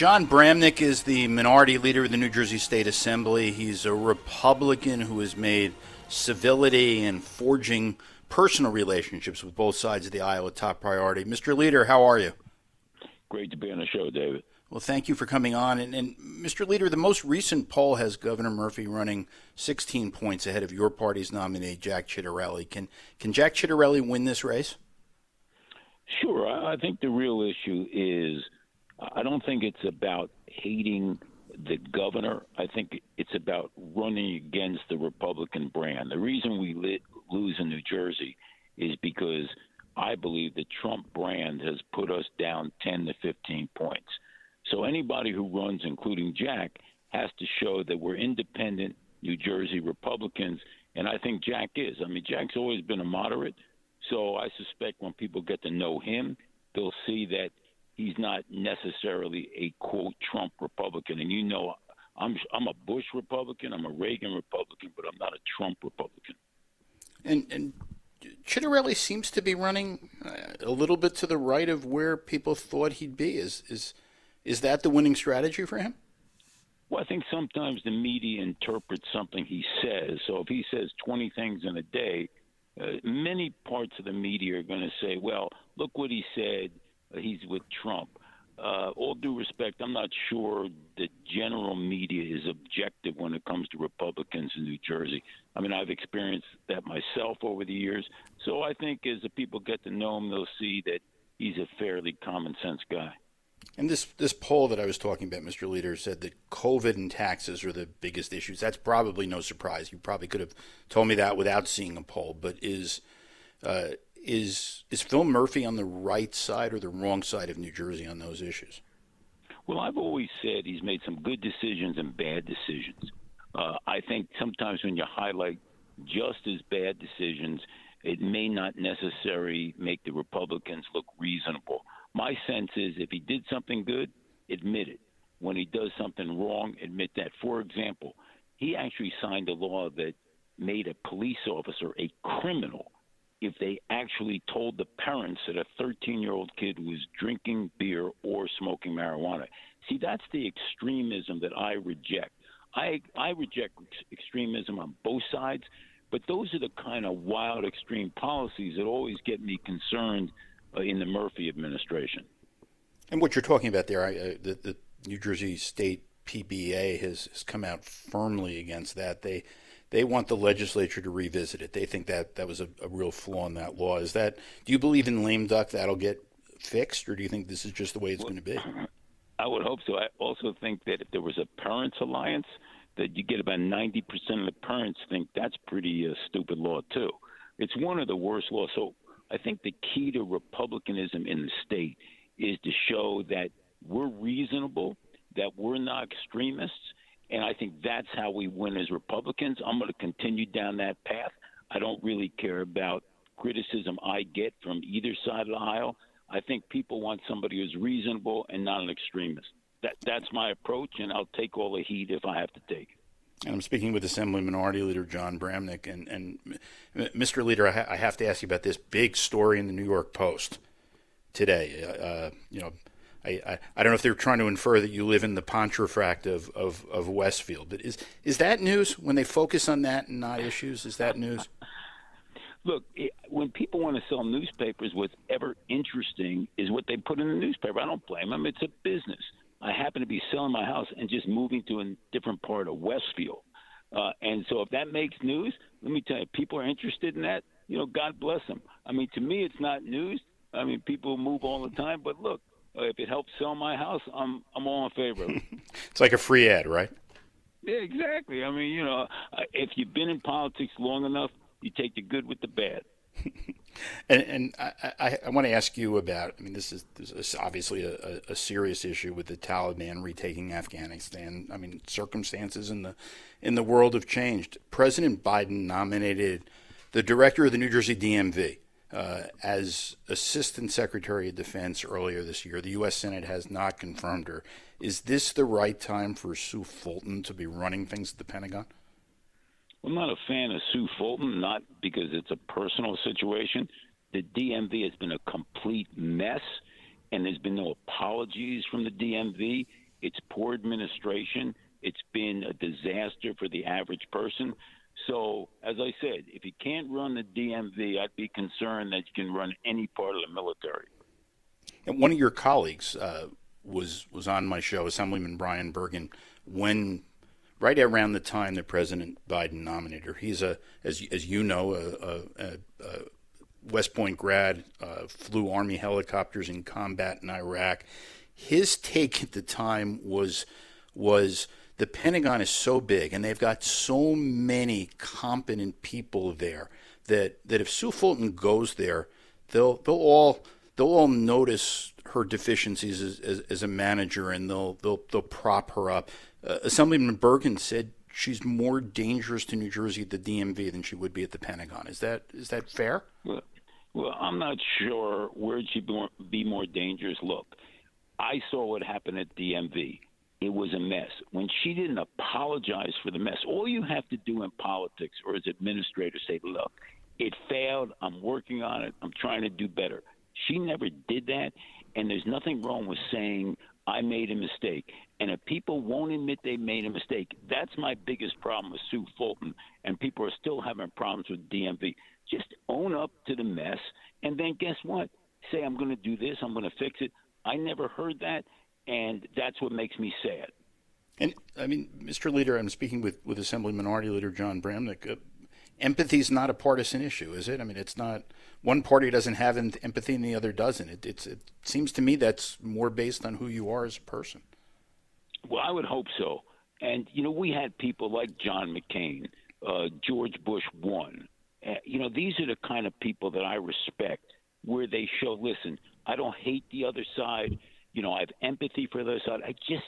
Jon Bramnick is the minority leader of the New Jersey State Assembly. He's a Republican who has made civility and forging personal relationships with both sides of the aisle a top priority. Mr. Leader, how are you? Great to be on the show, David. Well, thank you for coming on. And, and, Mr. Leader, the most recent poll has Governor Murphy running 16 points ahead of your party's nominee, Jack Ciattarelli. Can can Jack Ciattarelli win this race? Sure. I think the real issue is I don't think it's about hating the governor. I think it's about running against the Republican brand. The reason we lit, lose in New Jersey is because I believe the Trump brand has put us down 10 to 15 points. So anybody who runs, including Jack, has to show that we're independent New Jersey Republicans, and I think Jack is. I mean, Jack's always been a moderate, so I suspect when people get to know him, they'll see that he's not necessarily a quote Trump Republican. And you know, I'm I'm a Bush Republican, I'm a Reagan Republican, but I'm not a Trump Republican. And and Ciattarelli seems to be running uh, a little bit to the right of where people thought he'd be. Is is is that the winning strategy for him? Well, I think sometimes the media interprets something he says. So if he says 20 things in a day, uh, many parts of the media are going to say, well, look what he said he's with Trump. Uh, all due respect, I'm not sure the general media is objective when it comes to Republicans in New Jersey. I mean, I've experienced that myself over the years. So I think as the people get to know him, they'll see that he's a fairly common sense guy. And this this poll that I was talking about, Mr. Leader, said that COVID and taxes are the biggest issues. That's probably no surprise. You probably could have told me that without seeing a poll. But is uh, is is Phil Murphy on the right side or the wrong side of New Jersey on those issues? Well, I've always said he's made some good decisions and bad decisions. Uh, I think sometimes when you highlight just as bad decisions, it may not necessarily make the Republicans look reasonable. My sense is if he did something good, admit it. When he does something wrong, admit that. For example, he actually signed a law that made a police officer a criminal if they actually told the parents that a 13 year old kid was drinking beer or smoking marijuana. See, that's the extremism that I reject. I, I reject extremism on both sides, but those are the kind of wild, extreme policies that always get me concerned uh, in the Murphy administration. And what you're talking about there, I, uh, the, the New Jersey State PBA has, has come out firmly against that. They they want the legislature to revisit it. They think that that was a, a real flaw in that law. Is that? Do you believe in lame duck that'll get fixed, or do you think this is just the way it's well, going to be? I would hope so. I also think that if there was a parents' alliance, that you get about 90% of the parents think that's pretty uh, stupid law too. It's one of the worst laws. So I think the key to republicanism in the state is to show that we're reasonable, that we're not extremists, and I think that's how we win as Republicans. I'm going to continue down that path. I don't really care about criticism I get from either side of the aisle. I think people want somebody who's reasonable and not an extremist. That that's my approach, and I'll take all the heat if I have to take it. And I'm speaking with Assembly Minority Leader Jon Bramnick. And, and Mr. Leader, I, ha- I, have to ask you about this big story in the New York Post today. Uh, you know, I, I, I, don't know if they're trying to infer that you live in the Pontefract of, of, of Westfield, but is is that news when they focus on that and not issues? Is that news? Look, it, when people want to sell newspapers, what's ever interesting is what they put in the newspaper. I don't blame them; it's a business. I happen to be selling my house and just moving to a different part of Westfield, uh, and so if that makes news, let me tell you, people are interested in that. You know, God bless them. I mean, to me, it's not news. I mean, people move all the time, but look, if it helps sell my house, I'm I'm all in favor of it. it's like a free ad, right? Yeah, exactly. I mean, you know, if you've been in politics long enough, you take the good with the bad. and, and I, I, I, want to ask you about. I mean, this is, this is obviously a, a, serious issue with the Taliban retaking Afghanistan. I mean, circumstances in the in the world have changed. President Biden nominated the director of the New Jersey DMV uh, as Assistant Secretary of Defense earlier this year. The U.S. Senate has not confirmed her. Is this the right time for Sue Fulton to be running things at the Pentagon? I'm not a fan of Sue Fulton, not because it's a personal situation. The DMV has been a complete mess, and there's been no apologies from the DMV. It's poor administration. It's been a disaster for the average person. So, as I said, if you can't run the DMV, I'd be concerned that you can run any part of the military. And one of your colleagues uh, was was on my show, Assemblyman Brian Bergen, when right around the time that President Biden nominated her. He's a, as as you know, a, a, a West Point grad, uh, flew Army helicopters in combat in Iraq. His take at the time was was the Pentagon is so big and they've got so many competent people there that that if Sue Fulton goes there, they'll they'll all they'll all notice her deficiencies as, as, as a manager and they'll they'll they'll prop her up. Uh, Assemblyman Bergen said she's more dangerous to New Jersey at the DMV than she would be at the Pentagon. Is that is that fair? Well, well I'm not sure where she'd be more dangerous. Look, I saw what happened at DMV. It was a mess. When she didn't apologize for the mess, all you have to do in politics or as administrator say, look, it failed. I'm working on it. I'm trying to do better. She never did that. And there's nothing wrong with saying, I made a mistake. And if people won't admit they made a mistake, that's my biggest problem with Sue Fulton. And people are still having problems with DMV. Just own up to the mess. And then guess what? Say, I'm going to do this. I'm going to fix it. I never heard that. And that's what makes me sad. And I mean, Mr. Leader, I'm speaking with, with Assembly Minority Leader Jon Bramnick. Uh, empathy is not a partisan issue, is it? I mean, it's not one party doesn't have empathy and the other doesn't. It, it's, it seems to me that's more based on who you are as a person. Well, I would hope so. And, you know, we had people like John McCain, uh, George Bush one. Uh, you know, these are the kind of people that I respect where they show, listen, I don't hate the other side. You know, I have empathy for the other side. I just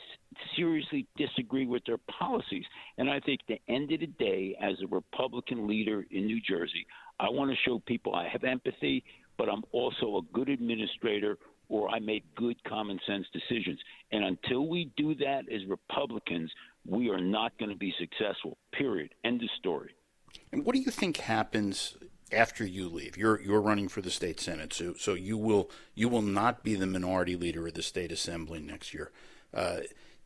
seriously disagree with their policies. And I think the end of the day, as a Republican leader in New Jersey, I want to show people I have empathy, but I'm also a good administrator or I make good common sense decisions. And until we do that as Republicans, we are not going to be successful. Period. End of story. And what do you think happens after you leave? You're you're running for the state senate, so so you will you will not be the minority leader of the state assembly next year. Uh,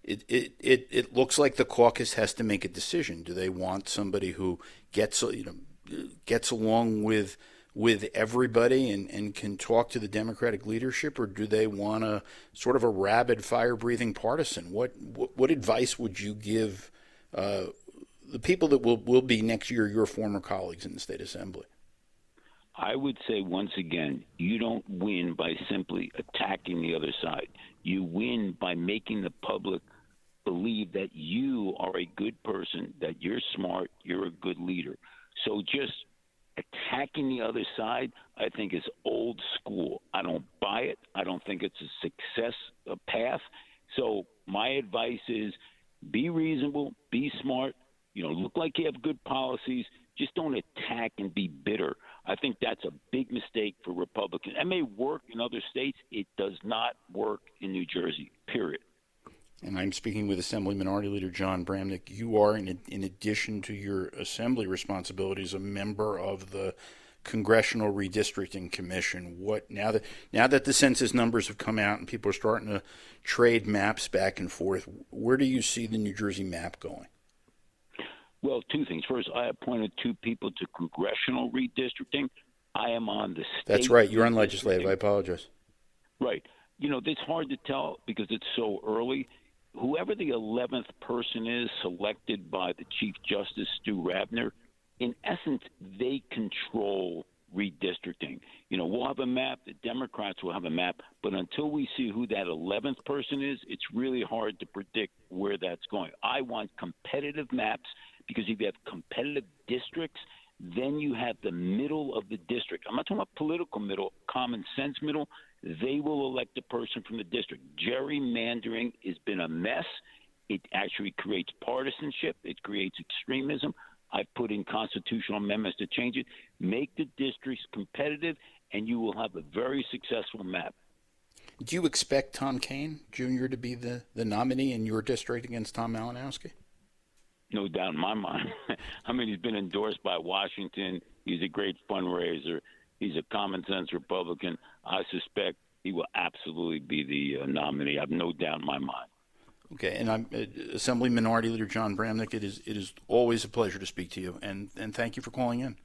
it, it, it, it looks like the caucus has to make a decision. Do they want somebody who gets you know gets along with with everybody and, and can talk to the Democratic leadership, or do they want a sort of a rabid, fire breathing partisan? What, what, what advice would you give uh, the people that will will be next year your former colleagues in the state assembly? I would say once again, you don't win by simply attacking the other side. You win by making the public believe that you are a good person, that you're smart, you're a good leader. So just attacking the other side, I think, is old school. I don't buy it. I don't think it's a success a path. So my advice is be reasonable, be smart, you know, look like you have good policies. Just don't attack and be bitter. I think that's a big mistake for Republicans. That may work in other states. It does not work in New Jersey, period and I'm speaking with Assembly Minority Leader Jon Bramnick. You are, in, in addition to your assembly responsibilities, a member of the Congressional Redistricting Commission. What now that now that the census numbers have come out and people are starting to trade maps back and forth, where do you see the New Jersey map going? Well, two things. First, I appointed two people to congressional redistricting. I am on the state. That's right. You're on legislative. I apologize. Right. You know, it's hard to tell because it's so early whoever the 11th person is selected by the Chief Justice Stu Rabner, in essence, they control redistricting. You know, we'll have a map, the Democrats will have a map, but until we see who that 11th person is, it's really hard to predict where that's going. I want competitive maps because if you have competitive districts, then you have the middle of the district. I'm not talking about political middle, common sense middle. They will elect a person from the district. Gerrymandering has been a mess. It actually creates partisanship. It creates extremism. I've put in constitutional amendments to change it. Make the districts competitive, and you will have a very successful map. Do you expect Tom Kean Jr. to be the, the nominee in your district against Tom Malinowski? No doubt in my mind. I mean, he's been endorsed by Washington. He's a great fundraiser. He's a common sense Republican. I suspect he will absolutely be the uh, nominee. I have no doubt in my mind. Okay, and I'm uh, Assembly Minority Leader Jon Bramnick. It is it is always a pleasure to speak to you, and and thank you for calling in.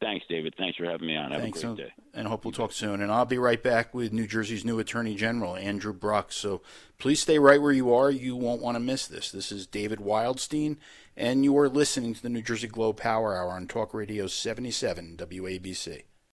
Thanks, David. Thanks for having me on. Have Thanks, a great day. And I hope we'll talk soon. And I'll be right back with New Jersey's new Attorney General, Andrew Bruck. So please stay right where you are. You won't want to miss this. This is David Wildstein, and you are listening to the New Jersey Globe Power Hour on Talk Radio 77 WABC.